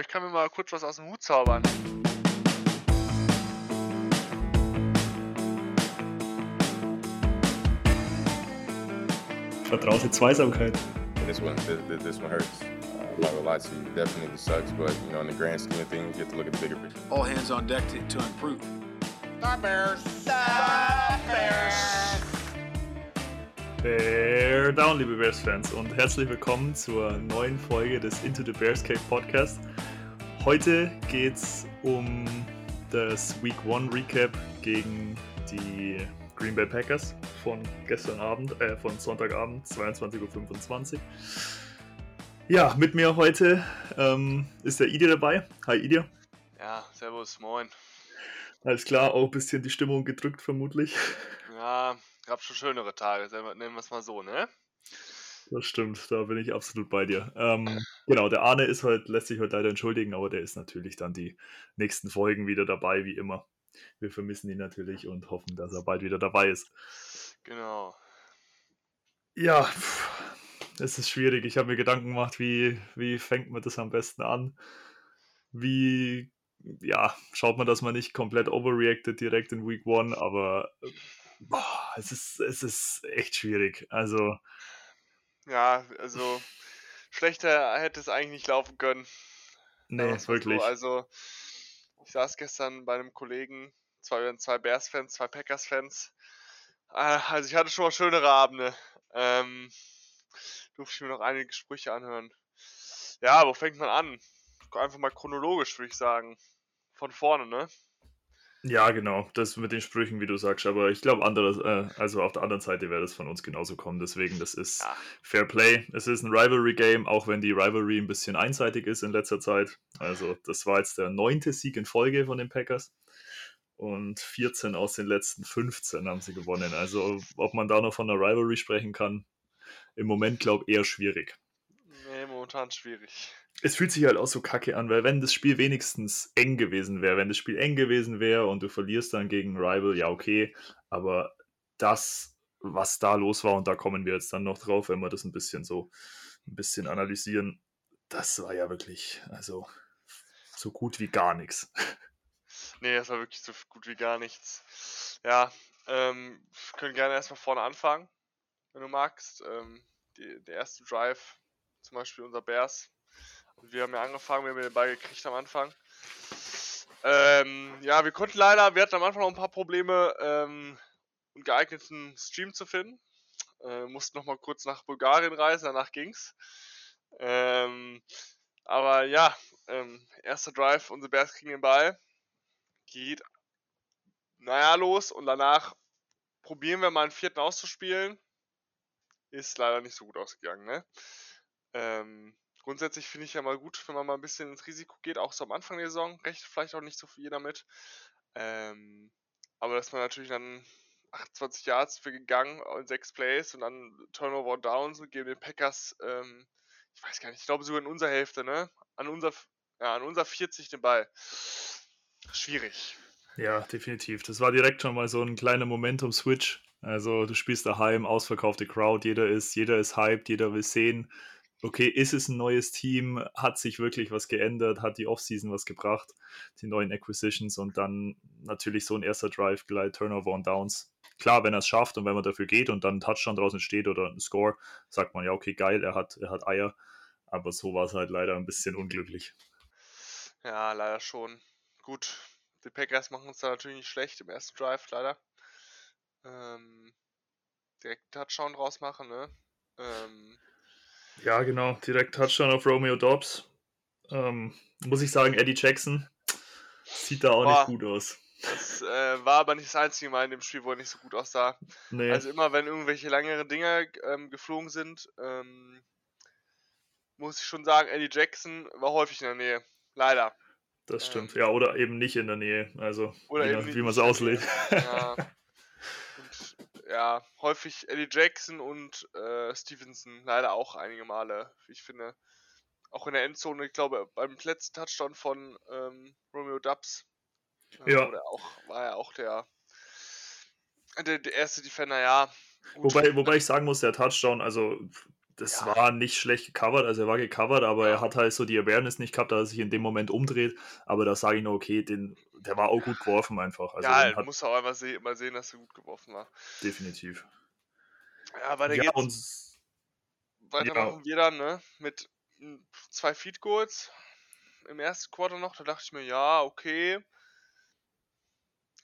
ich kann mir mal kurz was aus dem Hut zaubern. Vertraute Zweisamkeit. This one, this, this one hurts. I'm not gonna lie to you, it definitely sucks, but you know, in the grand scheme of things, you have to look at the bigger picture. All hands on deck to, to improve. Bear down, liebe Bears-Fans, und herzlich willkommen zur neuen Folge des Into the Bears Cave Podcast. Heute geht's um das Week 1 Recap gegen die Green Bay Packers von gestern Abend, äh, von Sonntagabend, 22.25 Uhr. Ja, mit mir heute ähm, ist der Idi dabei. Hi Idi. Ja, servus, moin. Alles klar, auch ein bisschen die Stimmung gedrückt vermutlich. Ja, gab schon schönere Tage, nennen wir es mal so, ne? Das stimmt, da bin ich absolut bei dir. Ähm, genau, der Arne ist halt, lässt sich heute leider entschuldigen, aber der ist natürlich dann die nächsten Folgen wieder dabei, wie immer. Wir vermissen ihn natürlich und hoffen, dass er bald wieder dabei ist. Genau. Ja, es ist schwierig. Ich habe mir Gedanken gemacht, wie, wie fängt man das am besten an? Wie, ja, schaut man, dass man nicht komplett overreacted direkt in Week One, aber boah, es, ist, es ist echt schwierig. Also. Ja, also schlechter hätte es eigentlich nicht laufen können. Nee, wirklich. So. Also, ich saß gestern bei einem Kollegen, zwei, zwei Bears-Fans, zwei Packers-Fans. Also ich hatte schon mal schönere Abende. Ähm, durfte ich mir noch einige Sprüche anhören. Ja, wo fängt man an? Einfach mal chronologisch, würde ich sagen. Von vorne, ne? Ja, genau. Das mit den Sprüchen, wie du sagst. Aber ich glaube, äh, also auf der anderen Seite wäre das von uns genauso kommen. Deswegen, das ist ja. Fair Play. Es ist ein Rivalry-Game, auch wenn die Rivalry ein bisschen einseitig ist in letzter Zeit. Also, das war jetzt der neunte Sieg in Folge von den Packers. Und 14 aus den letzten 15 haben sie gewonnen. Also, ob man da noch von einer Rivalry sprechen kann, im Moment, glaube ich, eher schwierig. Nee, momentan schwierig es fühlt sich halt auch so kacke an, weil wenn das Spiel wenigstens eng gewesen wäre, wenn das Spiel eng gewesen wäre und du verlierst dann gegen Rival, ja okay, aber das, was da los war, und da kommen wir jetzt dann noch drauf, wenn wir das ein bisschen so ein bisschen analysieren, das war ja wirklich, also so gut wie gar nichts. Nee, das war wirklich so gut wie gar nichts. Ja, ähm, können gerne erstmal vorne anfangen, wenn du magst. Ähm, die, der erste Drive, zum Beispiel unser Bears, wir haben ja angefangen, wir haben den Ball gekriegt am Anfang. Ähm, ja, wir konnten leider, wir hatten am Anfang noch ein paar Probleme, ähm, einen geeigneten Stream zu finden. Äh, mussten nochmal kurz nach Bulgarien reisen, danach ging's. Ähm, aber ja, ähm, erster Drive, unsere Bears kriegen den Ball. Geht, naja, los und danach probieren wir mal einen vierten auszuspielen. Ist leider nicht so gut ausgegangen, ne? Ähm, grundsätzlich finde ich ja mal gut, wenn man mal ein bisschen ins Risiko geht, auch so am Anfang der Saison. Recht vielleicht auch nicht so viel damit. Ähm, aber dass man natürlich dann 28 Yards für gegangen in sechs Plays und dann Turnover und Downs und geben den Packers, ähm, ich weiß gar nicht, ich glaube sogar in unserer Hälfte, ne? An unser, ja, an unser 40 den Ball. Schwierig. Ja, definitiv. Das war direkt schon mal so ein kleiner Momentum-Switch. Also du spielst daheim, ausverkaufte Crowd, jeder ist, jeder ist hyped, jeder will sehen okay, ist es ein neues Team? Hat sich wirklich was geändert? Hat die Offseason was gebracht? Die neuen Acquisitions und dann natürlich so ein erster Drive, gleich Turnover und Downs. Klar, wenn er es schafft und wenn man dafür geht und dann ein Touchdown draußen steht oder ein Score, sagt man ja, okay, geil, er hat, er hat Eier. Aber so war es halt leider ein bisschen unglücklich. Ja, leider schon. Gut, die Packers machen uns da natürlich nicht schlecht im ersten Drive, leider. Ähm, direkt Touchdown draus machen, ne? Ähm, ja, genau. Direkt Touchdown auf Romeo Dobbs. Ähm, muss ich sagen, Eddie Jackson sieht da auch Boah, nicht gut aus. Das äh, war aber nicht das einzige Mal in dem Spiel, wo er nicht so gut aussah. Nee. Also immer, wenn irgendwelche längere Dinger ähm, geflogen sind, ähm, muss ich schon sagen, Eddie Jackson war häufig in der Nähe. Leider. Das stimmt. Ähm, ja, oder eben nicht in der Nähe. Also, wie, wie man es auslegt. Ja. ja, häufig Eddie Jackson und äh, Stevenson leider auch einige Male, wie ich finde. Auch in der Endzone, ich glaube, beim letzten Touchdown von ähm, Romeo Dubs äh, ja. auch, war er auch der, der, der erste Defender, ja. Wobei, wobei ich sagen muss, der Touchdown, also das Ja. war nicht schlecht gecovert, also er war gecovert, aber er hat halt so die Awareness nicht gehabt, dass er sich in dem Moment umdreht. Aber da sage ich nur, okay, den, der war auch gut geworfen einfach. Also ja, hat musst auch einfach se mal sehen, dass er gut geworfen war. definitiv. Ja, weiter Ja, geht's. und Weiter ja. machen wir dann, ne? Mit mm, zwei Feed Goals im ersten Quarter noch. Da dachte ich mir, ja, okay.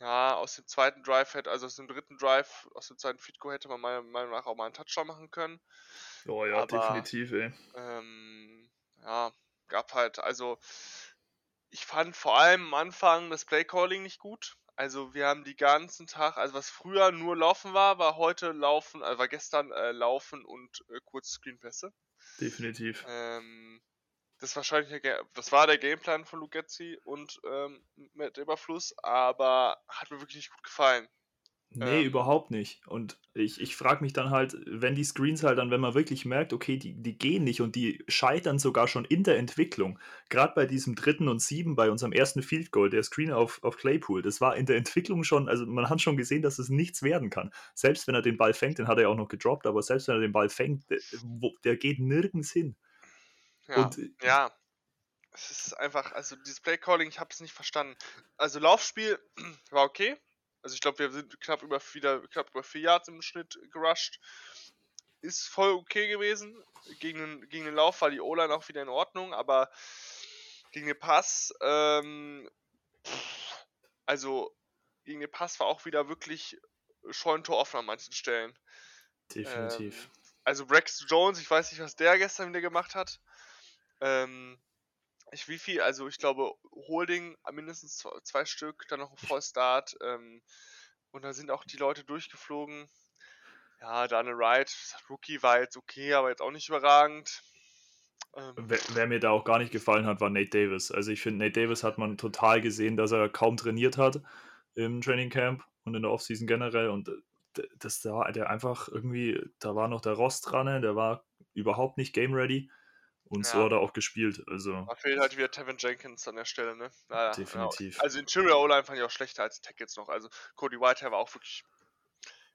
Ja, aus dem zweiten Drive hätte, also aus dem dritten Drive, aus dem zweiten Feed Goal hätte man meiner Meinung nach auch mal einen Touchdown machen können. Oh ja, aber- definitiv, ey. Ähm, ja, gab halt, also ich fand vor allem am Anfang das Playcalling nicht gut. Also wir haben die ganzen Tag, also was früher nur Laufen war, war heute Laufen, also war gestern äh, Laufen und äh, kurz Screenpässe. Definitiv. Ähm, das, wahrscheinlich das war der Gameplan von Lugetzi und ähm, mit Überfluss, aber hat mir wirklich nicht gut gefallen. Nee, Ähm. überhaupt nicht. Und ich, ich frage mich dann halt, wenn die Screens halt dann, wenn man wirklich merkt, okay, die, die gehen nicht und die scheitern sogar schon in der Entwicklung. Gerade bei diesem dritten und sieben, bei unserem ersten Field Goal, der Screen auf, auf Claypool, das war in der Entwicklung schon, also man hat schon gesehen, dass es nichts werden kann. Selbst wenn er den Ball fängt, den hat er ja auch noch gedroppt, aber selbst wenn er den Ball fängt, der, wo, der geht nirgends hin. Ja, Und äh, ja. Es ist einfach, also dieses Playcalling, ich habe es nicht verstanden. Also Laufspiel war okay. Also ich glaube, wir sind knapp über wieder knapp über vier Yards im Schnitt gerusht. Ist voll okay gewesen. Gegen den, gegen den Lauf war die O-Line auch wieder in Ordnung, aber gegen den Pass, ähm, also gegen den Pass war auch wieder wirklich Scheunentor offen an manchen Stellen. definitiv. Ähm, also Rex Jones, ich weiß nicht, was der gestern wieder gemacht hat. Ähm, ich wie viel, also ich glaube Holding mindestens zwei, zwei Stück, dann noch ein Fall Start ähm, und da sind auch die Leute durchgeflogen. Ja, Daniel Wright, Rookie war jetzt okay, aber jetzt auch nicht überragend. Ähm, Wer, wer mir da auch gar nicht gefallen hat, war Nate Davis. Also ich finde, Nate Davis hat man total gesehen, dass er kaum trainiert hat im Training Camp und in der Offseason generell. Und äh, das da war der einfach irgendwie, da war noch der Rost dran, der war überhaupt nicht game ready. Und so Ja. hat er auch gespielt. Also da fehlt halt wieder Tevin Jenkins an der Stelle, ne? Naja, Definitiv. Ja. Also Interior O-Line fand ich auch schlechter als Tackles noch. Also Cody Whitehair war auch wirklich.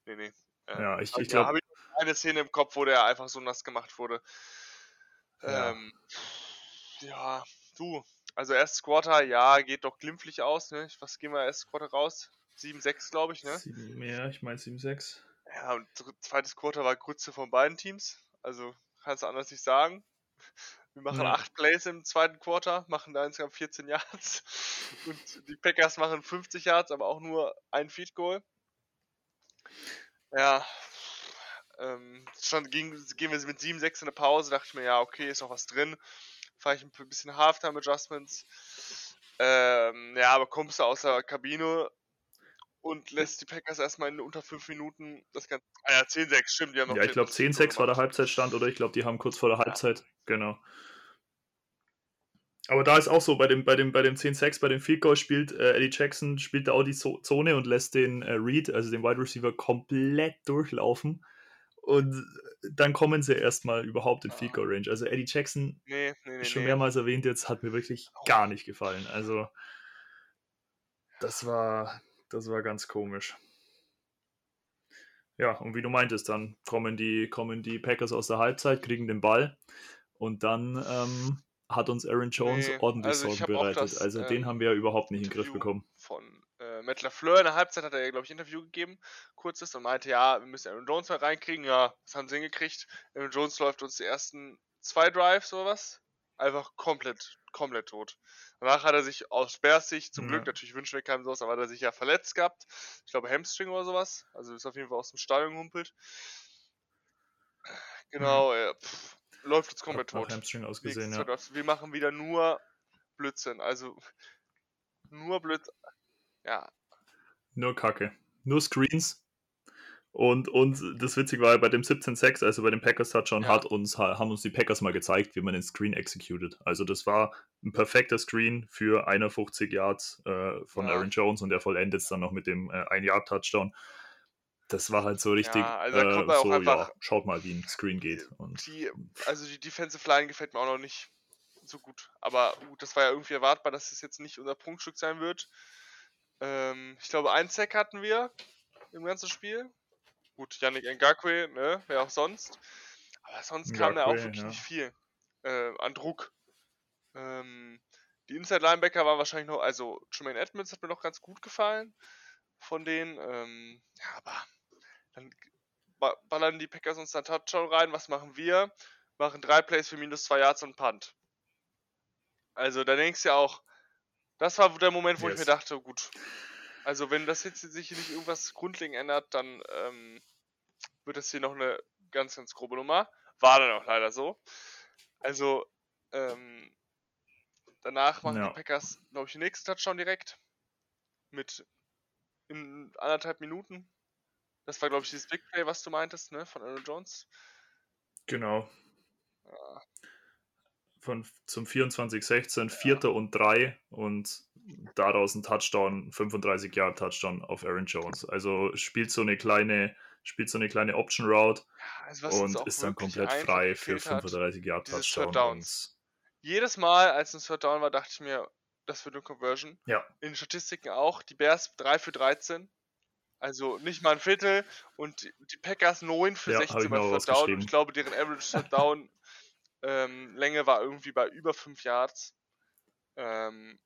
Nee, nee. Ähm, Ja, ich- also ich da glaub- habe ich eine Szene im Kopf, wo der einfach so nass gemacht wurde. Ja. Ähm, ja, du. Also erstes Quarter, ja, geht doch glimpflich aus, ne? Was gehen wir erstes Quarter raus? 7-6, glaube ich, ne? sieben mehr, ich meine 7-6. Ja, und zweites Quarter war Grütze von beiden Teams. Also kannst du anders nicht sagen. Wir machen Ja. acht Plays im zweiten Quarter, machen da insgesamt 14 Yards. Und die Packers machen 50 Yards, aber auch nur ein Feed Goal. Ja. Ähm, schon ging, gehen wir mit 7-6 in der Pause, dachte ich mir, ja, okay, ist noch was drin. Fahre ich ein bisschen Halftime Adjustments. Ähm, ja, aber kommst du aus der Kabine und lässt die Packers erstmal in unter 5 Minuten das Ganze. Ah ja, 10-6, stimmt, die haben noch Ja, ich glaube das 10-6 war der. Halbzeitstand oder ich glaube, die haben kurz vor der Halbzeit. Genau. Aber da ist auch so, bei dem, bei dem, bei dem 10-6, bei dem Field Goal spielt äh, Eddie Jackson, spielt da auch die Zo Zone und lässt den äh, Reed, also den Wide Receiver, komplett durchlaufen. Und dann kommen sie erstmal überhaupt in Field Goal Range. Also Eddie Jackson, Nee, nee, nee. schon mehrmals erwähnt jetzt, hat mir wirklich gar nicht gefallen. Also das war, das war ganz komisch. Ja, und wie du meintest, dann kommen die, kommen die Packers aus der Halbzeit, kriegen den Ball und dann ähm, hat uns Aaron Jones Nee, ordentlich also Sorgen bereitet. das, also den ähm, haben wir ja überhaupt nicht in den Griff Interview bekommen. Von äh, Matt LaFleur in der Halbzeit hat er, glaube ich, ein Interview gegeben, kurzes, und meinte, ja, wir müssen Aaron Jones mal reinkriegen. Ja, das haben sie hingekriegt. Aaron Jones läuft uns die ersten zwei Drives oder was. Einfach komplett, komplett tot. Danach hat er sich aus Bears Sicht, zum Ja. Glück, natürlich wünschen wir keinem sowas, aber hat er sich ja verletzt gehabt. Ich glaube Hamstring oder sowas. Also ist auf jeden Fall aus dem Stadion gehumpelt. Genau, äh, pff, läuft uns komplett tot. Hamstring ausgesehen, ja. Wir machen wieder nur Blödsinn. Also nur Blödsinn. Ja, Nur Kacke. Nur Screens. Und, und das Witzige war, bei dem 17-6, also bei dem Packers Touchdown, Ja. hat uns, haben uns die Packers mal gezeigt, wie man den Screen executed. Also das war ein perfekter Screen für 51 Yards äh, von Ja. Aaron Jones und der vollendet es dann noch mit dem äh, 1-Yard-Touchdown. Das war halt so richtig, Ja, also äh, so, einfach- ja, schaut mal, wie ein Screen geht. Und die, also die Defensive Line gefällt mir auch noch nicht so gut. Aber gut, das war ja irgendwie erwartbar, dass es jetzt nicht unser Prunkstück sein wird. Ähm, ich glaube, ein Sack hatten wir im ganzen Spiel. Gut, Yannick Ngakwe, ne, wer auch sonst. Aber sonst Ja, kam da auch wirklich ja. nicht viel äh, an Druck. Ähm, die Inside Linebacker waren wahrscheinlich noch, also Tremaine Edmonds hat mir noch ganz gut gefallen von denen. Ähm, ja, aber dann ba- ballern die Packers uns dann Touchdown rein. Was machen wir? Machen drei Plays für minus zwei Yards und Punt. Also da denkst du ja auch, das war der Moment, wo ich mir Yes. dachte, gut, also wenn das jetzt sich hier nicht irgendwas grundlegend ändert, dann ähm, wird das hier noch eine ganz, ganz grobe Nummer. War dann auch leider so. Also, ähm, danach machen Ja. die Packers, glaube ich, den nächsten Touchdown direkt. Mit in anderthalb Minuten. Das war, glaube ich, dieses Big Play, was du meintest, ne? Von Aaron Jones. Genau. Ja, Von, zum 24-16, Vierter und drei und daraus ein Touchdown, 35 Jahre Touchdown auf Aaron Jones. Also spielt so eine kleine, spielt so eine kleine Option Route also und ist dann komplett frei für gefehlt hat, 35 Jahre Touchdown. Jedes Mal, als ein Third Down war, dachte ich mir, das wird eine Conversion. ja, In den Statistiken auch. Die Bears 3 für 13. Also nicht mal ein Viertel. Und die- Packers 9 für Ja, hab 16 ich bei mir auch Third Down. Und ich glaube, deren Average Third Down ähm, Länge war irgendwie bei über 5 Yards. Ähm,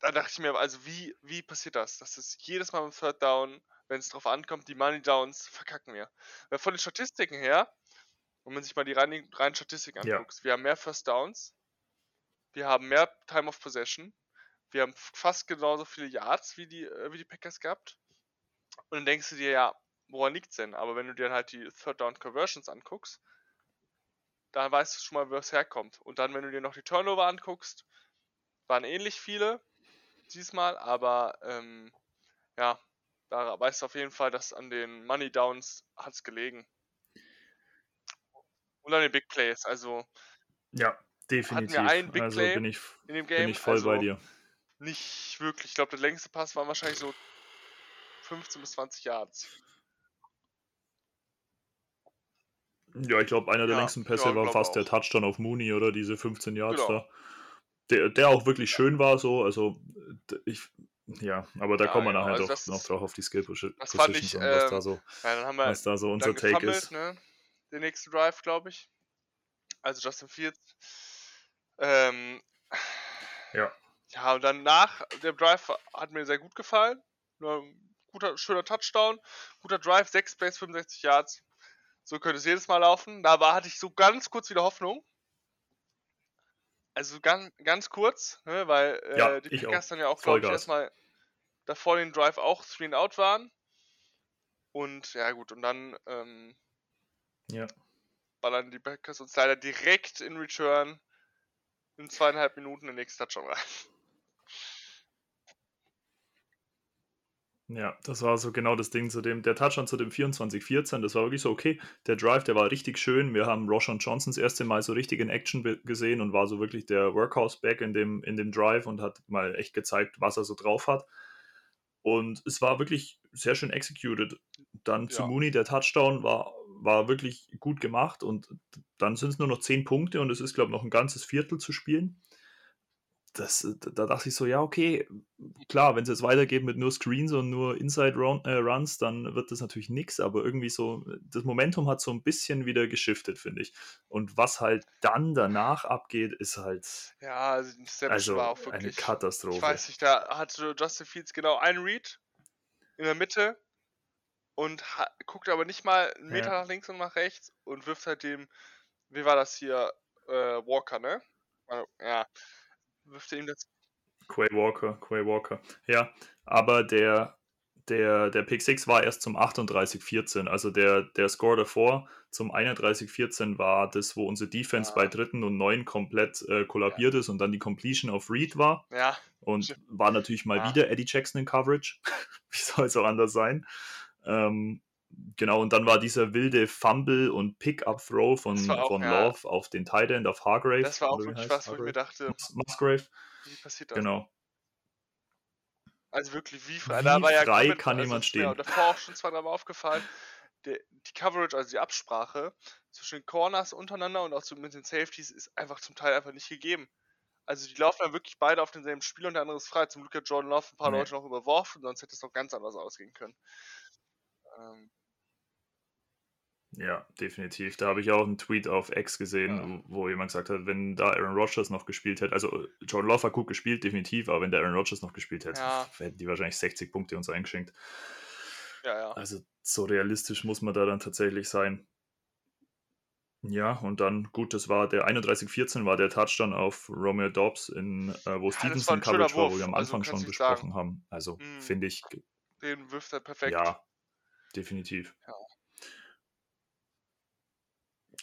da dachte ich mir, also wie, wie passiert das? Das ist jedes Mal beim Third Down, wenn es drauf ankommt, die Money Downs verkacken wir. Weil von den Statistiken her, wenn man sich mal die reinen, reinen Statistiken Ja. anguckt, wir haben mehr First Downs, wir haben mehr Time of Possession, wir haben fast genauso viele Yards wie die, äh, wie die Packers gehabt. Und dann denkst du dir, ja, woran liegt's denn? Aber wenn du dir dann halt die Third Down Conversions anguckst, dann weißt du schon mal, wo es herkommt. Und dann, wenn du dir noch die Turnover anguckst, waren ähnlich viele diesmal, aber ähm, ja, da weißt du auf jeden Fall, dass an den Money Downs hat's gelegen. Und an den Big Plays. Also ja, definitiv. ein Big also Play bin ich, in dem bin Game. ich voll also bei dir. Nicht wirklich. Ich glaube, der längste Pass waren wahrscheinlich so 15 bis 20 Yards. Ja, ich glaube, einer der Ja, längsten Pässe ja, war fast der auch. Touchdown auf Mooney oder diese 15 Yards Genau. da. Der, der auch wirklich schön war, so. Also, ich, ja, aber da Ja, kommen wir genau, nachher also doch das noch drauf auf die Skill Posi- das fand Positions ich, und was da ähm, so, Ja, dann haben wir was da so unser dann Take ist. ne? Den nächsten Drive, glaube ich. Also Justin Fields. Ähm, Ja. Ja, und danach, der Drive hat mir sehr gut gefallen. Guter, schöner Touchdown, guter Drive, 6 Plays, 65 Yards. So könnte es jedes Mal laufen. Da war, hatte ich so ganz kurz wieder Hoffnung. Also ganz, ganz kurz, ne, weil äh, Ja, die Packers dann ja auch, glaube ich, erstmal davor den Drive auch Three and Out waren. Und ja gut, und dann ähm, Ja. ballern die Packers uns leider direkt in Return in zweieinhalb Minuten den nächsten Touchdown rein. Ja, das war so genau das Ding zu dem, der Touchdown zu dem 24-14, das war wirklich so, okay, der Drive, der war richtig schön. Wir haben Roshan Johnsons erste Mal so richtig in Action gesehen und war so wirklich der Workhouse-Back in dem, in dem Drive und hat mal echt gezeigt, was er so drauf hat. Und es war wirklich sehr schön executed. Dann zu Ja. Mooney, der Touchdown war, war wirklich gut gemacht und dann sind es nur noch 10 Punkte und es ist, glaube ich, noch ein ganzes Viertel zu spielen. Das, da dachte ich so, ja, okay, klar, wenn es jetzt weitergeht mit nur Screens und nur Inside Run, äh, Runs, dann wird das natürlich nichts, aber irgendwie so, das Momentum hat so ein bisschen wieder geschiftet, finde ich. Und was halt dann danach abgeht, ist halt Ja, also also war auch eine wirklich. Katastrophe. Ich weiß nicht, da hatte Justin Fields genau einen Read in der Mitte und guckt aber nicht mal einen Meter Ja. nach links und nach rechts und wirft halt dem, wie war das hier, äh, Walker, ne? Also, Ja, wirft er ihm das. Quay Walker, Quay Walker. Ja, aber der, der, der Pick 6 war erst zum 38-14. Also der, der Score davor zum 31-14 war das, wo unsere Defense Ja. bei dritten und neun komplett äh, kollabiert ist und dann die Completion auf Read war. Ja, Und war natürlich mal Ja. wieder Eddie Jackson in Coverage. Wie soll es auch anders sein? Ähm, genau, und dann war dieser wilde Fumble und Pick-up-Throw von, auch, von ja. Love auf den Tight End auf Hargrave. das war auch wirklich was, wo ich mir dachte, Mus- Musgrave, wie passiert das? genau. Also wirklich, wie frei. Wie da war ja frei komplett- kann also jemand stehen? davor auch schon zweimal aufgefallen. Der, die Coverage, also die Absprache zwischen den Corners untereinander und auch zu, mit den Safeties ist einfach zum Teil einfach nicht gegeben. Also die laufen ja wirklich beide auf denselben Spiel und der andere ist frei. Zum Glück hat Jordan Love ein paar Nee. Leute noch überworfen, sonst hätte es noch ganz anders ausgehen können. Ähm, Ja, definitiv. Da habe ich auch einen Tweet auf X gesehen, Ja. wo jemand gesagt hat, wenn da Aaron Rodgers noch gespielt hätte, also Jordan Love hat gut gespielt, definitiv, aber wenn der Aaron Rodgers noch gespielt hätte, Ja. hätten die wahrscheinlich 60 Punkte uns eingeschenkt. Ja, ja. Also so realistisch muss man da dann tatsächlich sein. Ja, und dann, gut, das war der 31-14 war der Touchdown auf Romeo Dobbs, in, äh, wo war Stevenson Coverage war, wo wir am also Anfang kannst schon besprochen sagen. haben. Also Mhm. finde ich, Den wirft er perfekt. ja, definitiv. Ja.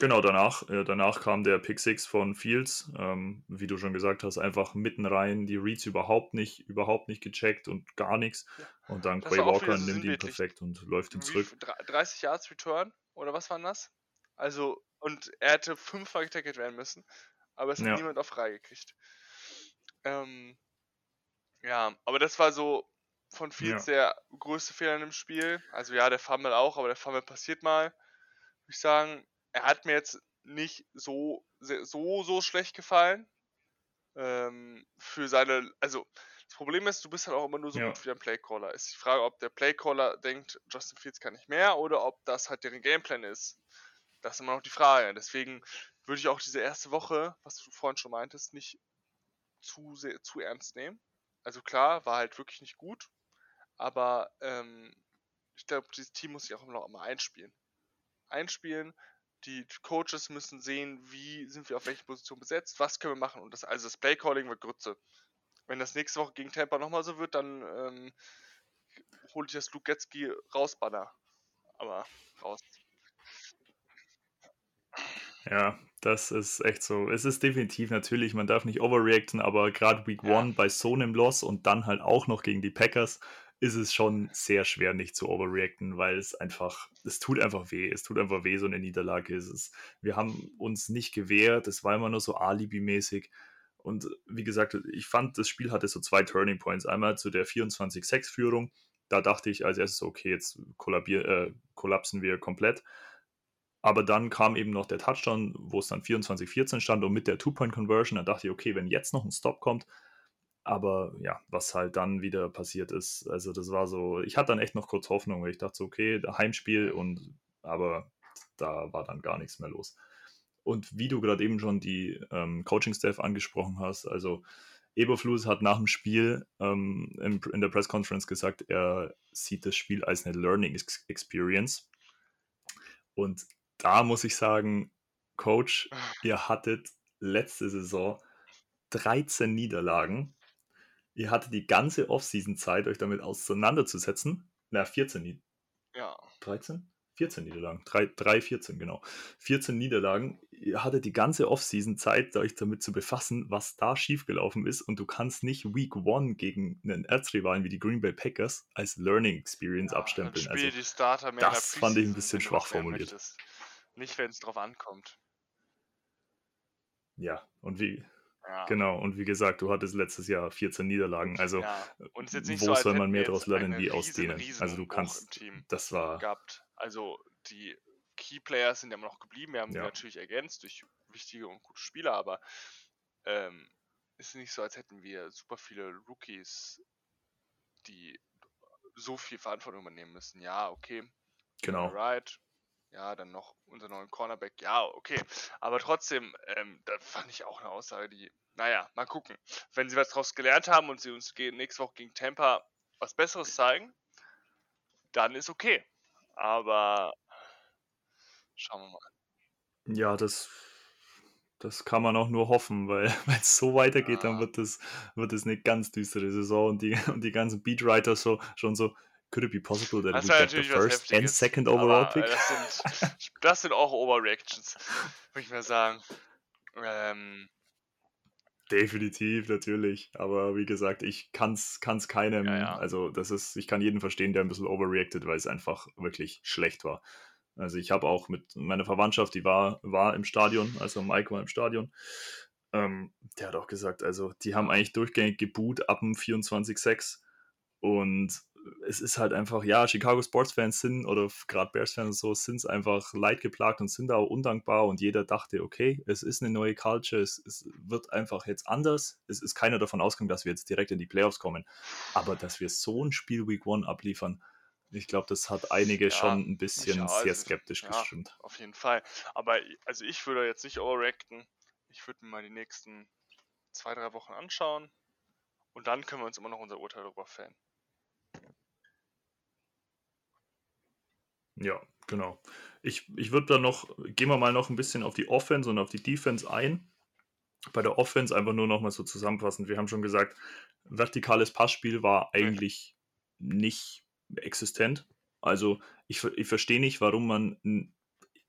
Genau, danach, äh, danach kam der Pick 6 von Fields. Ähm, wie du schon gesagt hast, einfach mitten rein, die Reads überhaupt nicht, überhaupt nicht gecheckt und gar nichts. Ja. Und dann Quay war Walker nimmt ihn perfekt und läuft ihn zurück. viel- dr- 30 Yards Return oder was waren das? Also, und er hätte fünfmal getackelt werden müssen, aber es hat Ja. niemand auf frei gekriegt. Ähm, ja, aber das war so von Fields der größte Fehler in dem Spiel. Also ja, der Fumble auch, aber der Fumble passiert mal. Würde ich sagen, er hat mir jetzt nicht so, so, so schlecht gefallen. Ähm, für seine, also das Problem ist, du bist halt auch immer nur so Ja. gut wie dein Playcaller. Ist die Frage, ob der Playcaller denkt, Justin Fields kann nicht mehr oder ob das halt deren Gameplan ist. Das ist immer noch die Frage. Deswegen würde ich auch diese erste Woche, was du vorhin schon meintest, nicht zu, sehr, zu ernst nehmen. Also klar, war halt wirklich nicht gut, aber ähm, ich glaube, dieses Team muss sich auch immer noch mal einspielen. Einspielen, die Coaches müssen sehen, wie sind wir auf welche Position besetzt, was können wir machen. Und das, also das Playcalling wird Grütze. Wenn das nächste Woche gegen Tampa nochmal so wird, dann ähm, hole ich das Luke Getzky raus, Banner. Aber raus. Ja, das ist echt so. Es ist definitiv natürlich, man darf nicht overreacten, aber gerade Week Ja. One bei so einem Loss und dann halt auch noch gegen die Packers ist es schon sehr schwer, nicht zu overreacten, weil es einfach, es tut einfach weh. Es tut einfach weh, so eine Niederlage ist es. Wir haben uns nicht gewehrt, es war immer nur so Alibi-mäßig. Und wie gesagt, ich fand, das Spiel hatte so zwei Turning Points. Einmal zu der 24-6-Führung. Da dachte ich als erstes, okay, jetzt äh, kollapsen wir komplett. Aber dann kam eben noch der Touchdown, wo es dann 24-14 stand und mit der Two-Point-Conversion, da dachte ich, okay, wenn jetzt noch ein Stop kommt, aber ja, was halt dann wieder passiert ist, also das war so, ich hatte dann echt noch kurz Hoffnung, weil ich dachte so, okay, Heimspiel und, aber da war dann gar nichts mehr los. Und wie du gerade eben schon die ähm, Coaching-Staff angesprochen hast, also Eberflus hat nach dem Spiel ähm, in, in der Press Conference gesagt, er sieht das Spiel als eine Learning Ex- Experience. Und da muss ich sagen, Coach, ihr hattet letzte Saison 13 Niederlagen. Ihr hattet die ganze Offseason-Zeit, euch damit auseinanderzusetzen. Na, 14 Niederlagen. Ja. 13? 14 Niederlagen. 3, 3, 14, genau. 14 Niederlagen. Ihr hattet die ganze Offseason Zeit, euch damit zu befassen, was da schiefgelaufen ist. Und du kannst nicht Week 1 gegen einen Erzrivalen wie die Green Bay Packers als Learning Experience Ja, abstempeln. Also, das fand ich ein bisschen schwach formuliert. möchtest. Nicht, wenn es drauf ankommt. ja, und wie, Ja. genau, und wie gesagt, du hattest letztes Jahr 14 Niederlagen. Also, ja. Nicht wo so, soll man mehr daraus lernen wie aus denen? riesen Also, du kannst, im Team das war, gehabt. Also die Key Players sind ja immer noch geblieben. Wir haben die Ja. natürlich ergänzt durch wichtige und gute Spieler, aber ähm, es ist nicht so, als hätten wir super viele Rookies, die so viel Verantwortung übernehmen müssen. Ja, okay. genau. Right. Ja, dann noch unser neuen Cornerback. Ja, okay. Aber trotzdem, ähm, da fand ich auch eine Aussage, die, naja, mal gucken. Wenn sie was draus gelernt haben und sie uns nächste Woche gegen Tampa was Besseres zeigen, dann ist okay. Aber schauen wir mal. Ja, das, das kann man auch nur hoffen, weil wenn es so weitergeht, dann Ja. wird es wird es eine ganz düstere Saison und die, und die ganzen Beatwriter so, schon so, could it be possible that Das we get the first and second overall aber, äh, pick? Das sind, das sind auch Overreactions, würde ich mal sagen. Ähm, Definitiv, natürlich. Aber wie gesagt, ich kann es keinem, Ja, ja. also das ist, ich kann jeden verstehen, der ein bisschen overreacted, weil es einfach wirklich schlecht war. Also ich habe auch mit meiner Verwandtschaft, die war, war im Stadion, also Mike war im Stadion, ähm, der hat auch gesagt, also die haben eigentlich durchgängig geboot ab dem 24-6 und es ist halt einfach, ja, Chicago Sports-Fans sind oder gerade Bears-Fans und so sind es einfach leidgeplagt und sind da auch undankbar und jeder dachte, okay, es ist eine neue Culture, es, es wird einfach jetzt anders. Es ist keiner davon ausgegangen, dass wir jetzt direkt in die Playoffs kommen. Aber dass wir so ein Spiel Week One abliefern, Ich glaube, das hat einige Ja, schon ein bisschen ja, sehr also, skeptisch ja. gestimmt. Auf jeden Fall. Aber also ich würde jetzt nicht overreacten. Ich würde mir mal die nächsten zwei, drei Wochen anschauen. Und dann können wir uns immer noch unser Urteil darüber fällen. Ja, genau. Ich, ich würde dann noch, gehen wir mal noch ein bisschen auf die Offense und auf die Defense ein. Bei der Offense einfach nur noch mal so zusammenfassend. Wir haben schon gesagt, vertikales Passspiel war Nee. eigentlich nicht existent. Also ich, ich verstehe nicht, warum man n-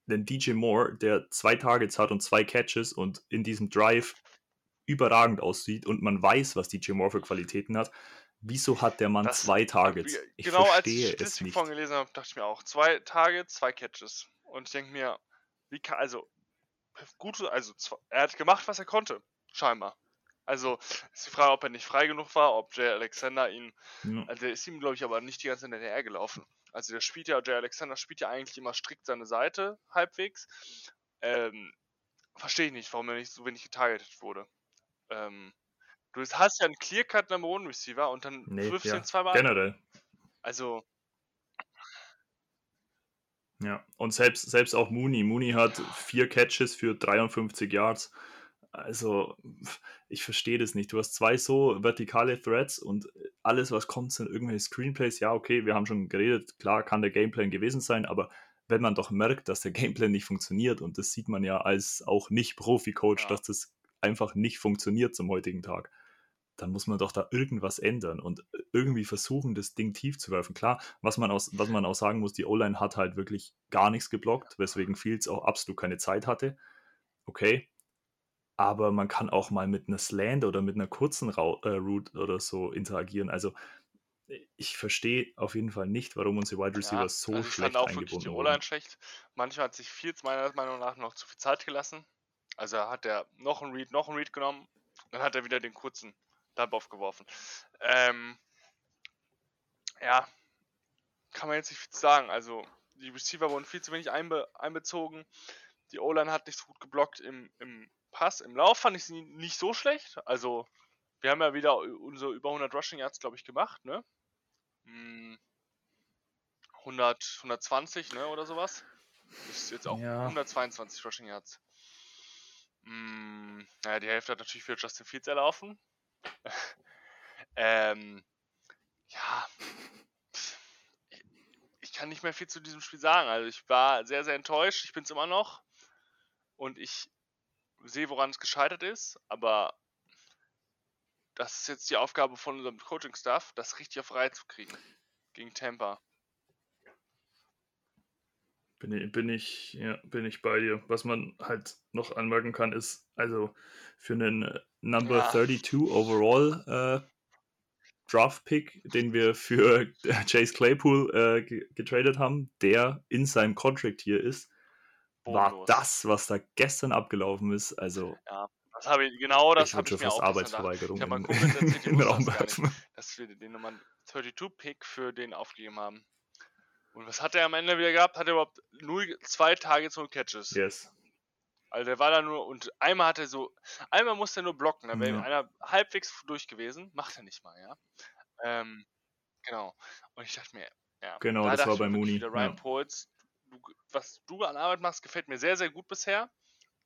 den DJ Moore, der zwei Targets hat und zwei Catches und in diesem Drive überragend aussieht und man weiß, was DJ Moore für Qualitäten hat, wieso hat der Mann Das- zwei Targets? Ich genau als ich nicht. vorhin gelesen habe, dachte ich mir auch, zwei Targets, zwei Catches. Und ich denke mir, wie kann, also, gute, also, er hat gemacht, was er konnte, scheinbar. Also, ist die Frage, ob er nicht frei genug war, ob Jay Alexander ihn, Ja. also der ist ihm, glaube ich, aber nicht die ganze Zeit hinterher gelaufen. Also, der spielt ja, Jay Alexander spielt ja eigentlich immer strikt seine Seite, halbwegs. Ähm, verstehe ich nicht, warum er nicht so wenig getargetet wurde. Ähm, du hast ja einen Clear-Cut Number One Receiver und dann Nee, wirfst du ja, ihn zweimal. generell. Also, Ja, und selbst, selbst auch Mooney. Mooney hat vier Catches für 53 Yards. Also, ich verstehe das nicht. Du hast zwei so vertikale Threads und alles, was kommt, sind irgendwelche Screenplays. Ja, okay, wir haben schon geredet. Klar kann der Gameplan gewesen sein, aber wenn man doch merkt, dass der Gameplan nicht funktioniert, und das sieht man ja als auch Nicht-Profi-Coach, Ja. dass das einfach nicht funktioniert zum heutigen Tag, dann muss man doch da irgendwas ändern und irgendwie versuchen, das Ding tief zu werfen. Klar, was man, aus, was man auch sagen muss, die O-Line hat halt wirklich gar nichts geblockt, weswegen Fields auch absolut keine Zeit hatte. Okay. Aber man kann auch mal mit einer Slant oder mit einer kurzen Rau äh, Route oder so interagieren. Also ich verstehe auf jeden Fall nicht, warum unsere Wide Receiver ja, so also ich schlecht fand auch wirklich die eingebunden O-Line schlecht. Manchmal hat sich Fields meiner Meinung nach noch zu viel Zeit gelassen. Also hat er noch einen Read, noch einen Read genommen, dann hat er wieder den kurzen Dump aufgeworfen. Ähm, ja, kann man jetzt nicht viel sagen. Also die Receiver wurden viel zu wenig einbe einbezogen. Die O-Line hat nicht so gut geblockt im, im Pass. Im Lauf fand ich sie nicht so schlecht. Also wir haben ja wieder unsere über 100 Rushing Yards, glaube ich, gemacht, ne? Hm, 100, 120, ne, oder sowas. Ist jetzt auch Ja. 122 Rushing Yards. Hm, naja, die Hälfte hat natürlich für Justin Fields erlaufen. ähm, ja, ich, ich kann nicht mehr viel zu diesem Spiel sagen. Also ich war sehr, sehr enttäuscht. Ich bin es immer noch. Und ich sehe, woran es gescheitert ist. Aber das ist jetzt die Aufgabe von unserem Coaching-Staff, das richtig auf Reihe zu kriegen. Gegen Tampa. Bin ich, bin ich, ja, bin ich bei dir. Was man halt noch anmerken kann, ist, also für einen Number Ja. 32 overall äh, Draft Pick, den wir für Chase Claypool äh, ge- getradet haben, der in seinem Contract hier ist, war Bodenlos. das, was da gestern abgelaufen ist. Also, Das habe ich, genau das ich würde ich schon mir fast auch. Arbeitsverweigerung Ich in, in den Raum werfen. dass wir den Nummer 32-Pick für den aufgegeben haben. Und was hat er am Ende wieder gehabt? Hat er überhaupt 0, 2 Targets, 0 Catches? Yes. Also der war da nur, und einmal hat er so, einmal musste er nur blocken, da wäre Ja. einer halbwegs durch gewesen, macht er nicht mal, ja. Ähm, genau. Und ich dachte mir, ja. Genau, da das war bei Mooney, Wieder, Ryan ja. Poles, du, was du an Arbeit machst, gefällt mir sehr, sehr gut bisher,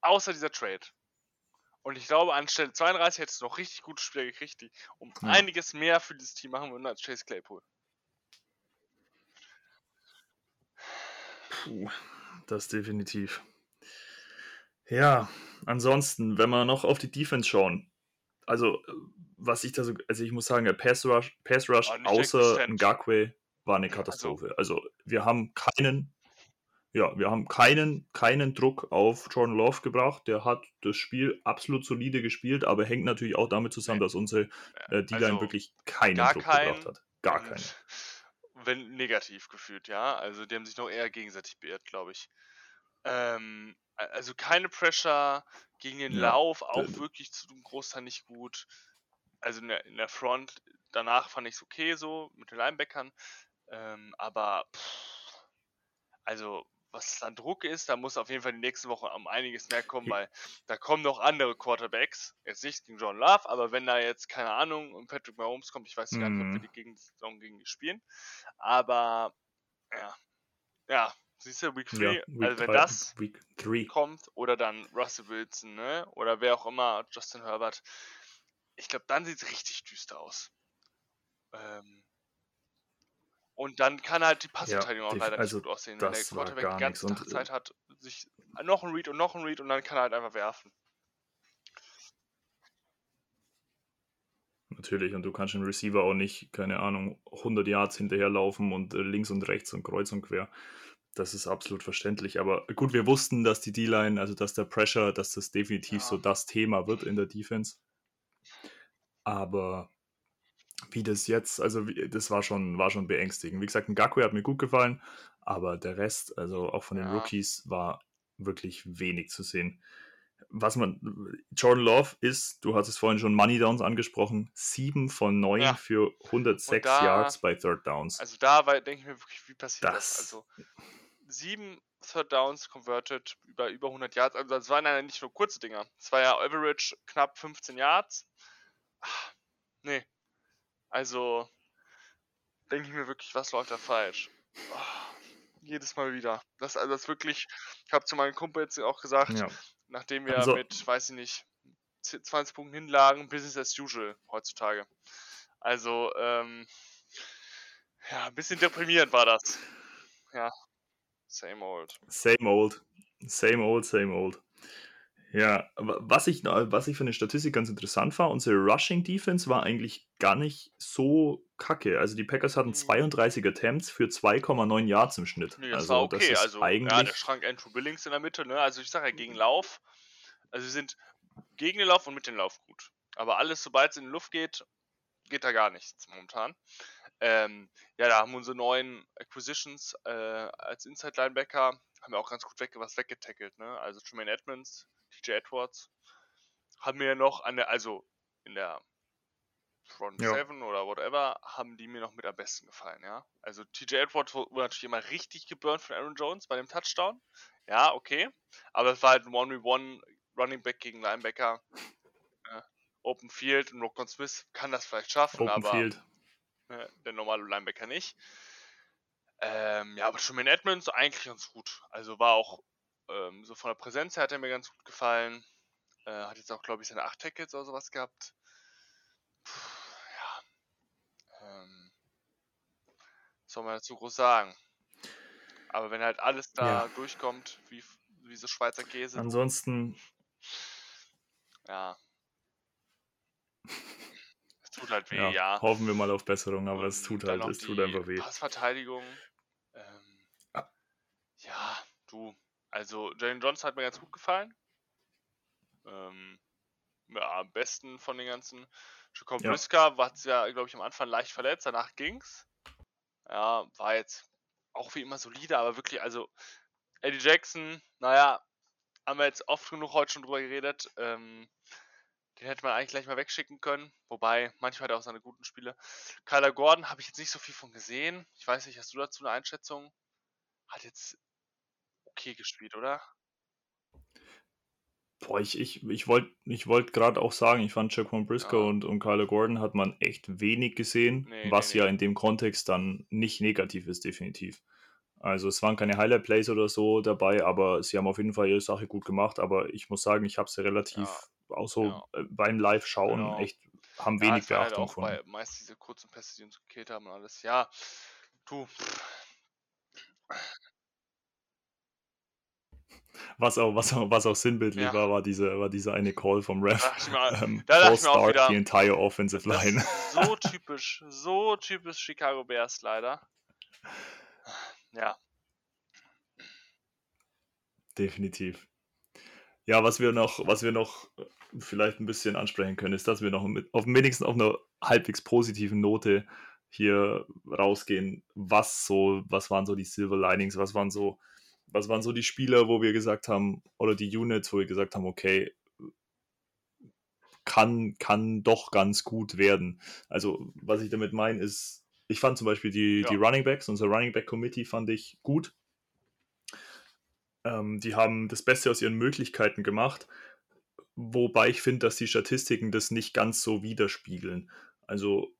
außer dieser Trade. Und ich glaube, an Stelle 32 hättest du noch richtig gute Spieler gekriegt, die um Ja. einiges mehr für dieses Team machen würden als Chase Claypool. Puh, das definitiv. Ja, ansonsten, wenn wir noch auf die Defense schauen, also äh, was ich da so, also ich muss sagen, der Pass Rush, Pass Rush außer. Ngakwe war eine Also- Katastrophe. Also wir haben keinen, ja, wir haben keinen, keinen Druck auf Jordan Love gebracht. Der hat das Spiel absolut solide gespielt, aber hängt natürlich auch damit zusammen, dass unsere äh, D-Line Also, wirklich keinen Druck keinen gebracht hat. Gar keinen. Wenn negativ gefühlt, ja. Also die haben sich noch eher gegenseitig beirrt, glaube ich. Ähm, also keine Pressure gegen den Ja, Lauf, auch wirklich zu einem Großteil nicht gut. Also in der, in der Front, danach fand ich es okay so mit den Linebackern. Ähm, aber pff, also was an Druck ist, da muss auf jeden Fall die nächste Woche um einiges mehr kommen, weil da kommen noch andere Quarterbacks. Jetzt nicht gegen John Love, aber wenn da jetzt, keine Ahnung, und Patrick Mahomes kommt, ich weiß gar nicht, ob wir Mhm. die gegen, gegen die spielen. Aber Ja. Ja, siehst du, Week 3, Ja, also wenn 3, das Week 3. kommt, oder dann Russell Wilson, ne? Oder wer auch immer, Justin Herbert, ich glaube, dann sieht es richtig düster aus. Ähm, und dann kann halt die Passverteidigung auch def- leider also nicht gut aussehen, wenn der Quarterback die ganze Und, Zeit äh, hat, sich noch ein Read und noch ein Read und dann kann er halt einfach werfen. Natürlich, und du kannst den Receiver auch nicht, keine Ahnung, 100 Yards hinterherlaufen und äh, links und rechts und kreuz und quer. Das ist absolut verständlich. Aber gut, wir wussten, dass die D-Line, also dass der Pressure, dass das definitiv Ja. so das Thema wird in der Defense. Aber wie das jetzt, also wie, das war schon, war schon beängstigend. Wie gesagt, Ngakwe hat mir gut gefallen, aber der Rest, also auch von den Ja. Rookies, war wirklich wenig zu sehen. Was man, Jordan Love ist, du hast es vorhin schon Money Downs angesprochen, 7 von 9 Ja. für 106 da- Yards bei Third Downs. Also da denke ich mir wirklich, wie passiert das? Das- Also sieben Third Downs converted über über 100 Yards. Also das waren ja nicht nur kurze Dinger. Es war ja Average knapp 15 Yards. Ah, Nee. Also denke ich mir wirklich, was läuft da falsch? Ah, jedes Mal wieder. Das also das wirklich, ich habe zu meinem Kumpel jetzt auch gesagt, ja. nachdem wir Also- mit, weiß ich nicht, 10, 20 Punkten hinlagen, Business as usual heutzutage. Also, ähm, ja, ein bisschen deprimierend war das. Ja, same old. Same old. Same old, same old. Ja, wa- was ich, was ich von den Statistik ganz interessant war, unsere Rushing Defense war eigentlich gar nicht so kacke. Also die Packers hatten Mhm. 32 Attempts für 2,9 Yards im Schnitt. Nee, das also war okay. das ist also, ja, der eigentlich Schrank Andrew Billings in der Mitte, ne? Also ich sage ja gegen Lauf. Also wir sind gegen den Lauf und mit dem Lauf gut. Aber alles, sobald es in die Luft geht, geht da gar nichts momentan. Ähm, ja, da haben unsere neuen Acquisitions äh, als Inside Linebacker haben wir auch ganz gut weg, was weggetackelt, ne? Also Tremaine Edmonds, TJ Edwards haben mir noch an der, also in der Front Ja. 7 oder whatever, haben die mir noch mit am besten gefallen, ja. Also TJ Edwards wurde natürlich immer richtig geburnt von Aaron Jones bei dem Touchdown. Ja, okay. Aber es war halt ein 1v1 Running Back gegen Linebacker. Äh, Open Field und Rokon Smith kann das vielleicht schaffen, Open aber Field. Ne, der normale Linebacker nicht. Ähm, ja, aber Truman Edmonds eigentlich ganz gut. Also war auch ähm, so von der Präsenz her hat er mir ganz gut gefallen. Äh, hat jetzt auch, glaube ich, seine 8 Tackles oder sowas gehabt. Puh, ja. Ähm, was soll man dazu groß sagen? Aber wenn halt alles da Ja. durchkommt, wie, wie so Schweizer Käse, Ansonsten, ja. Es tut halt weh, ja, ja. hoffen wir mal auf Besserung, aber es tut halt, es tut einfach weh. Passverteidigung. Ähm, Ah. ja, du. Also, Jalen Johnson hat mir ganz gut gefallen. Ähm, ja, am besten von den ganzen. Jacob Ja. Briska war ja, glaube ich, am Anfang leicht verletzt, danach ging's. Ja, war jetzt auch wie immer solide, aber wirklich, also, Eddie Jackson, naja, haben wir jetzt oft genug heute schon drüber geredet. Ähm, den hätte man eigentlich gleich mal wegschicken können. Wobei, manchmal hat er auch seine guten Spiele. Kyler Gordon habe ich jetzt nicht so viel von gesehen. Ich weiß nicht, hast du dazu eine Einschätzung? Hat jetzt okay gespielt, oder? Boah, ich, ich, ich wollte ich wollt gerade auch sagen, ich fand Jaquan Briscoe Ja. und, und Kyler Gordon hat man echt wenig gesehen, Nee, was nee, ja nee. in dem Kontext dann nicht negativ ist, definitiv. Also es waren keine Highlight-Plays oder so dabei, aber sie haben auf jeden Fall ihre Sache gut gemacht, aber ich muss sagen, ich habe sie relativ, auch so ja. äh, beim Live-Schauen, Genau. echt, haben wenig halt Beachtung auch gefunden. bei meist diese kurzen Pässe, die uns gekillt haben und alles. Ja, du. Was auch, was auch, was auch sinnbildlich Ja. war, war diese, war diese eine Call vom Ref. Da dachte Ähm, ich mir auch start wieder, the entire offensive line. so typisch, so typisch Chicago Bears leider. Ja, Definitiv. Ja, was wir noch, was wir noch äh, vielleicht ein bisschen ansprechen können, ist, dass wir noch mit, auf wenigstens auf einer halbwegs positiven Note hier rausgehen. Was so, was waren so die Silver Linings, was waren so, was waren so die Spieler, wo wir gesagt haben, oder die Units, wo wir gesagt haben, okay, kann, kann doch ganz gut werden. Also, was ich damit meine, ist, ich fand zum Beispiel die, Ja. die Running Backs, unser Running Back Committee fand ich gut. Ähm, die haben das Beste aus ihren Möglichkeiten gemacht, wobei ich finde, dass die Statistiken das nicht ganz so widerspiegeln. Also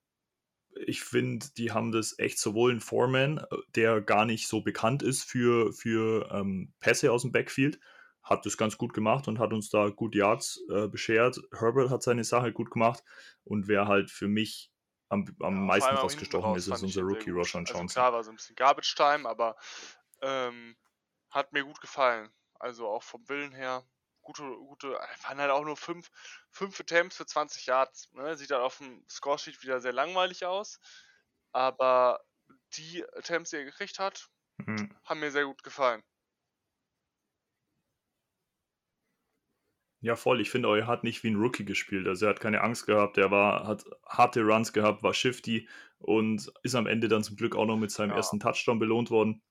ich finde, die haben das echt sowohl in Foreman, äh, der gar nicht so bekannt ist für, für ähm, Pässe aus dem Backfield, hat das ganz gut gemacht und hat uns da gut Yards äh, beschert. Herbert hat seine Sache gut gemacht und wer halt für mich am, am Ja, meisten rausgestochen ist, raus ist ich unser Rookie. Roshan Also Johnson. klar war so ein bisschen Garbage Time, aber ähm, hat mir gut gefallen. Also auch vom Willen her. Gute, gute, waren halt auch nur fünf, fünf Attempts für 20 Yards. Ne? Sieht halt auf dem Scoresheet wieder sehr langweilig aus. Aber die Attempts, die er gekriegt hat, Mhm. haben mir sehr gut gefallen. Ja, voll. Ich finde, er hat nicht wie ein Rookie gespielt. Also er hat keine Angst gehabt, er war, hat harte Runs gehabt, war shifty und ist am Ende dann zum Glück auch noch mit seinem Ja. ersten Touchdown belohnt worden.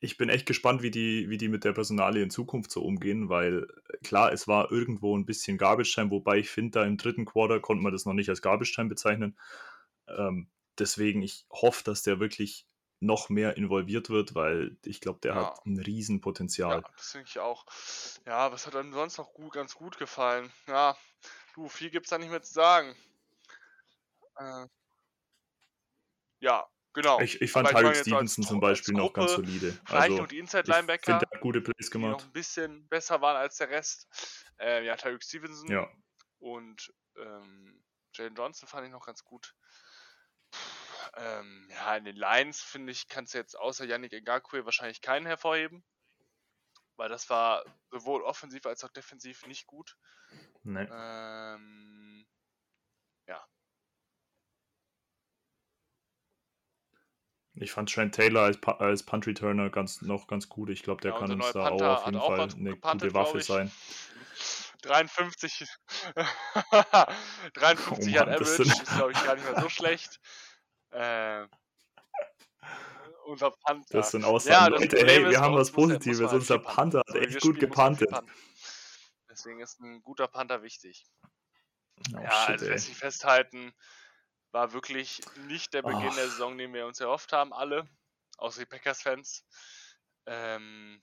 Ich bin echt gespannt, wie die, wie die mit der Personalie in Zukunft so umgehen, weil äh, klar, es war irgendwo ein bisschen Garbage Time, wobei ich finde, da im dritten Quarter konnte man das noch nicht als Garbage Time bezeichnen. Ähm, deswegen, ich hoffe, dass der wirklich noch mehr involviert wird, weil ich glaube, der Ja. hat ein Riesenpotenzial. Ja, das denke ich auch. Ja, was hat einem sonst noch gut, ganz gut gefallen? Ja, du, viel gibt's da nicht mehr zu sagen. Äh, ja, genau. Ich, ich fand Tyreek Stevenson zum Beispiel noch ganz solide. Vielleicht Also, noch die ich Inside-Linebacker, finde, der hat gute Plays die noch gemacht. ein bisschen besser waren als der Rest. Äh, ja, Tyreek Stevenson Ja, und ähm, Jalen Johnson fand ich noch ganz gut. Ähm, ja, in den Lines, finde ich, kannst du jetzt außer Yannick Ngakwe wahrscheinlich keinen hervorheben. Weil das war sowohl offensiv als auch defensiv nicht gut. ne. Ähm, ja, Ich fand Trent Taylor als, als Punt Returner ganz, noch ganz gut. Ich glaube, der ja kann unser uns da auch Panther auf hat jeden auch Fall eine gepantet, gute Waffe sein. 53, 53 Oh Mann, das Average sind- ist, glaube ich, gar nicht mehr so schlecht. Äh, unser Panther. Das sind Ja, Aussagen. das Leute, hey, wir haben was muss muss Positives. halt Unser. Panther hat So wie echt gut muss gepantet. Deswegen ist ein guter Panther wichtig. Oh, ja, shit, also lässt sich festhalten, war wirklich nicht der Beginn Ach. der Saison, den wir uns erhofft haben, alle, außer die Packers-Fans. Ähm,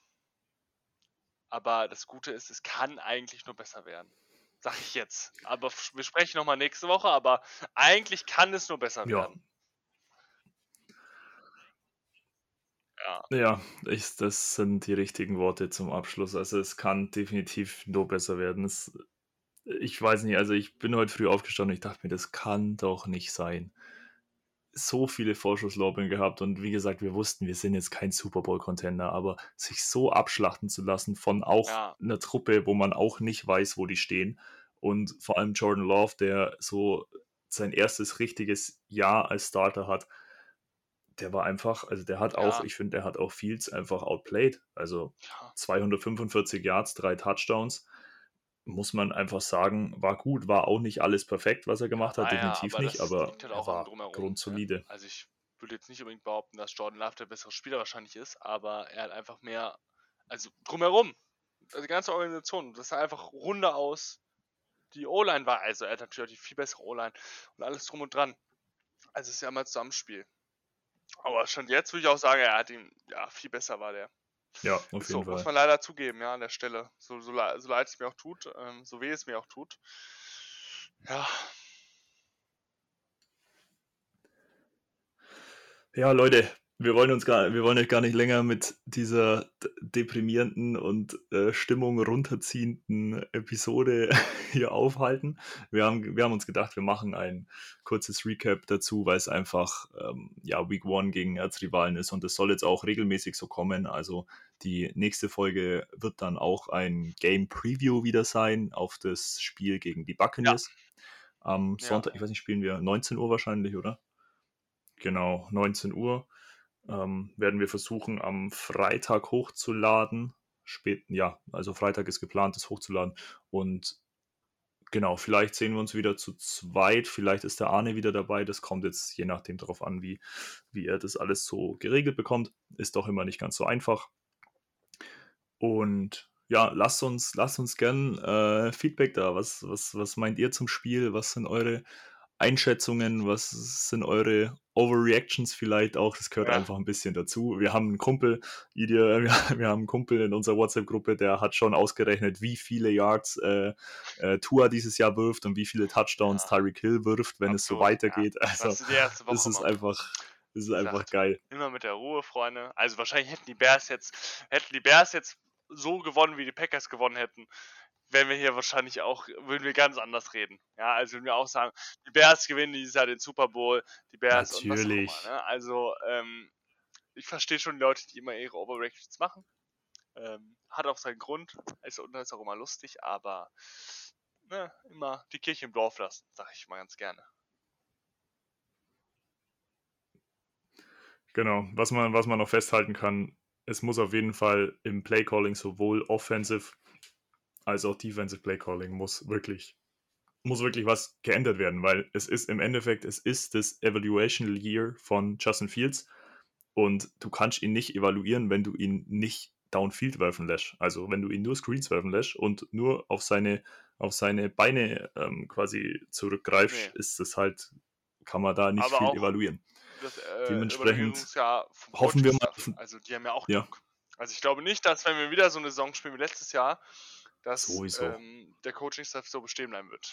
aber das Gute ist, es kann eigentlich nur besser werden. Sag ich jetzt. Aber wir sprechen nochmal nächste Woche, aber eigentlich kann es nur besser Ja. werden. Ja, Ja, ich, das sind die richtigen Worte zum Abschluss. Also es kann definitiv nur besser werden. Es, ich weiß nicht, also ich bin heute früh aufgestanden und ich dachte mir, das kann doch nicht sein. So viele Vorschusslorbeeren gehabt und wie gesagt, wir wussten, wir sind jetzt kein Super Bowl-Contender, aber sich so abschlachten zu lassen von auch Ja. einer Truppe, wo man auch nicht weiß, wo die stehen und vor allem Jordan Love, der so sein erstes richtiges Jahr als Starter hat, der war einfach, also der hat auch, Ja. ich finde, der hat auch Fields einfach outplayed. Also ja. 245 Yards, drei Touchdowns. Muss man einfach sagen, war gut, war auch nicht alles perfekt, was er gemacht hat, Ah ja, definitiv aber nicht, aber halt er war Drumherum, ne? grundsolide. Also ich würde jetzt nicht unbedingt behaupten, dass Jordan Love der bessere Spieler wahrscheinlich ist, aber er hat einfach mehr, also drumherum, also die ganze Organisation, das sah einfach runde aus. Die O-Line war, also er hat natürlich auch die viel bessere O-Line und alles drum und dran. Also es ist ja immer ein Zusammenspiel. Aber schon jetzt würde ich auch sagen, er hat ihn, ja, viel besser war der. Ja, auf Ist so, jeden muss Fall. man leider zugeben, ja, an der Stelle. So, so, so leid es mir auch tut, ähm, so weh es mir auch tut. Ja, Ja, Leute, wir wollen uns gar, wir wollen euch gar nicht länger mit dieser deprimierenden und äh, Stimmung runterziehenden Episode hier aufhalten. Wir haben, wir haben uns gedacht, wir machen ein kurzes Recap dazu, weil es einfach ähm, ja, Week One gegen Erzrivalen ist und es soll jetzt auch regelmäßig so kommen. Also die nächste Folge wird dann auch ein Game Preview wieder sein auf das Spiel gegen die Buccaneers. Am Ja. Sonntag, ich weiß nicht, spielen wir 19 Uhr wahrscheinlich, oder? Genau, 19 Uhr ähm, werden wir versuchen, am Freitag hochzuladen. Spät, ja, also Freitag ist geplant, das hochzuladen. Und genau, vielleicht sehen wir uns wieder zu zweit. Vielleicht ist der Arne wieder dabei. Das kommt jetzt je nachdem darauf an, wie, wie er das alles so geregelt bekommt. Ist doch immer nicht ganz so einfach. Und ja, lasst uns, lasst uns gern äh, Feedback da. Was, was, was meint ihr zum Spiel? Was sind eure Einschätzungen? Was sind eure Overreactions vielleicht auch, das gehört Ja. einfach ein bisschen dazu. Wir haben einen Kumpel, wir, wir haben einen Kumpel in unserer WhatsApp-Gruppe, der hat schon ausgerechnet, wie viele Yards äh, äh, Tua dieses Jahr wirft und wie viele Touchdowns Ja. Tyreek Hill wirft, wenn es so weitergeht. Ja. Also, Das ist das ist einfach, das ist einfach gesagt. geil. immer mit der Ruhe, Freunde. Also wahrscheinlich hätten die Bears jetzt, hätten die Bears jetzt so gewonnen, wie die Packers gewonnen hätten, wären wir hier wahrscheinlich auch, würden wir ganz anders reden. Ja, also würden wir auch sagen, die Bears gewinnen dieses Jahr den Super Bowl, die Bears und Natürlich. was auch immer. Ne? Also ähm, ich verstehe schon die Leute, die immer ihre Overreactions machen. Ähm, hat auch seinen Grund, ist, und ist auch immer lustig, aber ne, immer die Kirche im Dorf lassen, sage ich mal ganz gerne. Genau, was man, was man noch festhalten kann, es muss auf jeden Fall im Playcalling sowohl offensive als auch defensive Playcalling muss wirklich, muss wirklich was geändert werden, weil es ist im Endeffekt, es ist das Evaluation Year von Justin Fields und du kannst ihn nicht evaluieren, wenn du ihn nicht downfield werfen lässt. Also wenn du ihn nur Screens werfen lässt und nur auf seine, auf seine Beine ähm, quasi zurückgreifst, Nee. ist es halt, kann man da nicht Aber viel evaluieren. das äh, Dementsprechend hoffen wir mal Also die haben ja auch Ja. Also ich glaube nicht, dass wenn wir wieder so eine Saison spielen wie letztes Jahr, dass ähm, der Coaching-Staff so bestehen bleiben wird.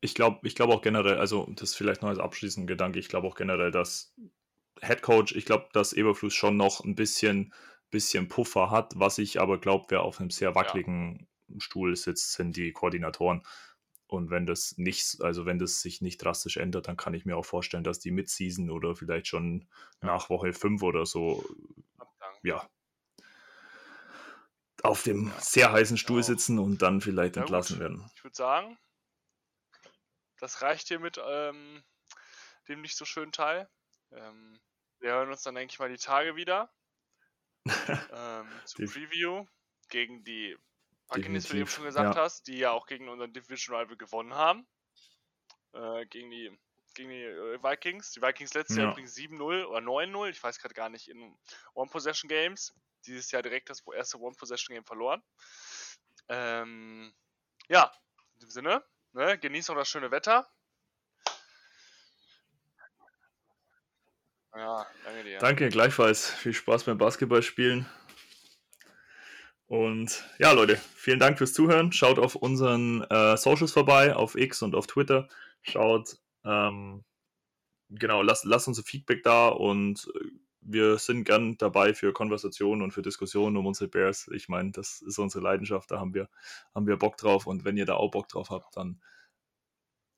Ich glaube ich glaub auch generell, also das vielleicht noch als abschließender Gedanke, ich glaube auch generell, dass Head Coach, ich glaube, dass Eberfluss schon noch ein bisschen, bisschen Puffer hat, was ich aber glaube, wer auf einem sehr wackeligen Stuhl sitzt, sind die Koordinatoren. Und wenn das nicht, also wenn das sich nicht drastisch ändert, dann kann ich mir auch vorstellen, dass die Mid-Season oder vielleicht schon Ja. nach Woche 5 oder so, Abdanken. ja, auf dem Ja. sehr heißen Stuhl Ja. sitzen und dann vielleicht Ja, entlassen gut. werden. Ich würde sagen, das reicht hier mit ähm, dem nicht so schönen Teil. Ähm, wir hören uns dann, denke ich mal, die Tage wieder ähm, zum Def- Preview gegen die Buccaneers, wie du eben schon gesagt ja. hast, die ja auch gegen unseren Division Rival gewonnen haben. Äh, gegen die, gegen die äh, Vikings. Die Vikings letztes Jahr Ja. übrigens 7-0 oder 9-0, ich weiß gerade gar nicht, in One-Possession-Games. Dieses Jahr direkt das erste One-Possession-Game verloren. Ähm, ja, in dem Sinne, ne, genießt noch das schöne Wetter. Ja, danke dir. Danke, gleichfalls. Viel Spaß beim Basketballspielen. Und ja, Leute, vielen Dank fürs Zuhören. Schaut auf unseren äh, Socials vorbei, auf X und auf Twitter. Schaut, ähm, genau, lasst, lasst uns ein Feedback da und äh, wir sind gern dabei für Konversationen und für Diskussionen um unsere Bears. Ich meine, das ist unsere Leidenschaft, da haben wir, haben wir Bock drauf und wenn ihr da auch Bock drauf habt, dann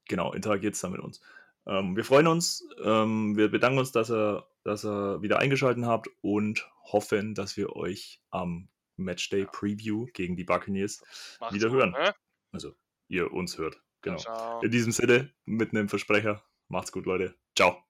genau, interagiert da mit uns. Ähm, wir freuen uns, ähm, wir bedanken uns, dass ihr, dass ihr wieder eingeschaltet habt und hoffen, dass wir euch am Matchday Preview gegen die Buccaneers Macht's wieder gut, hören. Ne? Also, ihr uns hört. Genau. Ciao. In diesem Sinne, mit einem Versprecher. Macht's gut, Leute. Ciao.